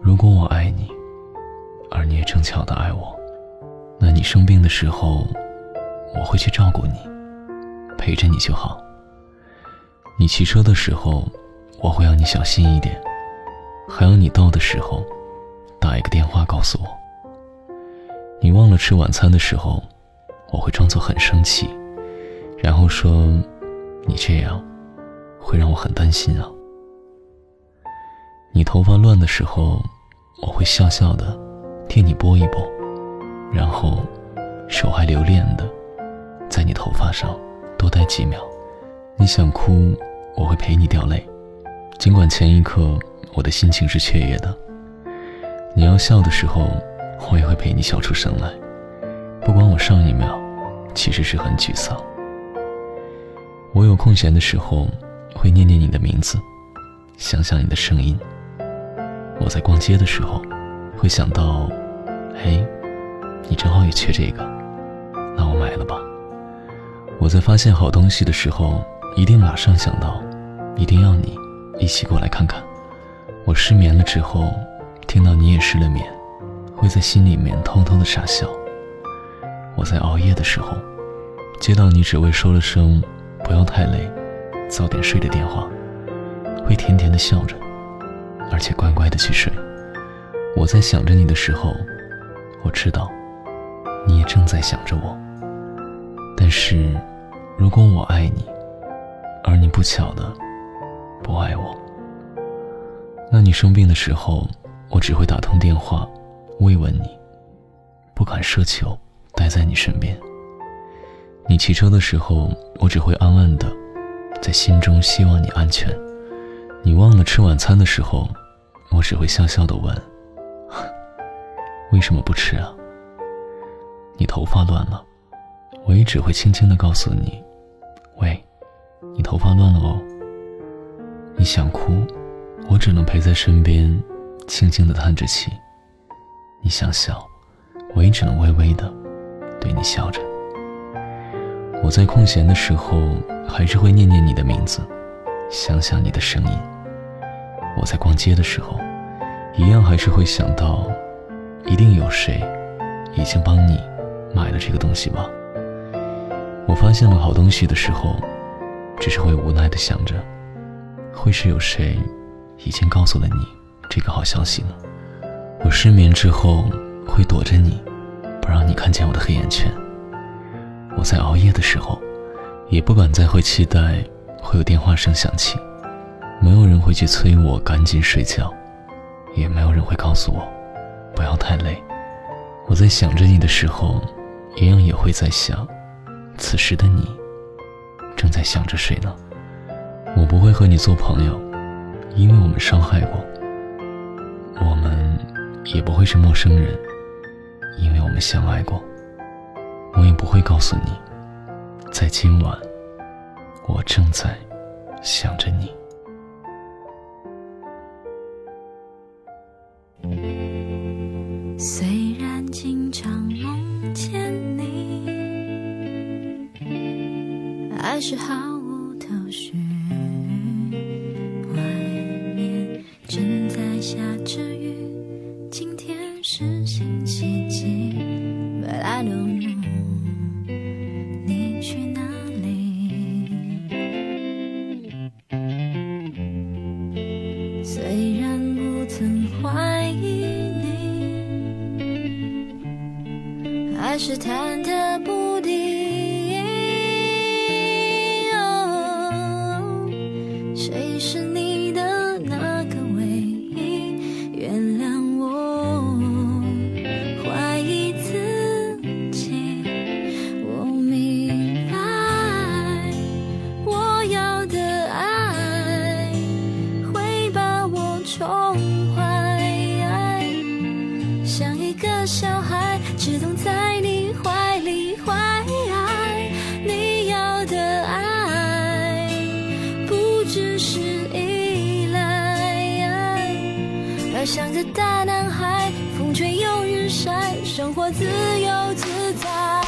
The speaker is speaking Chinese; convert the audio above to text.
如果我爱你，而你也正巧的爱我，那你生病的时候，我会去照顾你，陪着你就好。你骑车的时候，我会让你小心一点，还有你到的时候，打一个电话告诉我。你忘了吃晚餐的时候，我会装作很生气，然后说：“你这样，会让我很担心啊。”你头发乱的时候，我会笑笑的替你拨一拨，然后手还留恋的在你头发上多待几秒。你想哭，我会陪你掉泪，尽管前一刻我的心情是雀跃的。你要笑的时候，我也会陪你笑出声来，不管我上一秒其实是很沮丧。我有空闲的时候，会念念你的名字，想想你的声音。我在逛街的时候，会想到，嘿，你正好也缺这个，那我买了吧。我在发现好东西的时候，一定马上想到，一定要你一起过来看看。我失眠了之后，听到你也失了眠，会在心里面偷偷的傻笑。我在熬夜的时候，接到你只为说了声不要太累，早点睡的电话，会甜甜的笑着。而且乖乖的去睡。我在想着你的时候，我知道，你也正在想着我。但是，如果我爱你，而你不巧的不爱我，那你生病的时候，我只会打通电话慰问你，不敢奢求待在你身边。你骑车的时候，我只会暗暗的在心中希望你安全。你忘了吃晚餐的时候。我只会笑笑的问：“为什么不吃啊？”你头发乱了，我也只会轻轻的告诉你：“喂，你头发乱了哦。”你想哭，我只能陪在身边，轻轻的叹着气。你想笑，我也只能微微的对你笑着。我在空闲的时候，还是会念念你的名字，想想你的声音。我在逛街的时候，一样还是会想到，一定有谁已经帮你买了这个东西吧。我发现了好东西的时候，只是会无奈的想着，会是有谁已经告诉了你这个好消息呢？我失眠之后会躲着你，不让你看见我的黑眼圈。我在熬夜的时候，也不敢再会期待会有电话声响起。没有人会去催我赶紧睡觉，也没有人会告诉我不要太累。我在想着你的时候，一样也会在想，此时的你正在想着谁呢？我不会和你做朋友，因为我们伤害过；我们也不会是陌生人，因为我们相爱过。我也不会告诉你，在今晚，我正在想着你。是毫无头绪。外面正在下着雨，今天是星期几？But I don't know，你去哪里？虽然不曾怀疑你。还是忐忑不小孩，只懂在你怀里怀，你要的爱不只是依赖，要。像个大男孩，风吹又日晒，生活自由自在。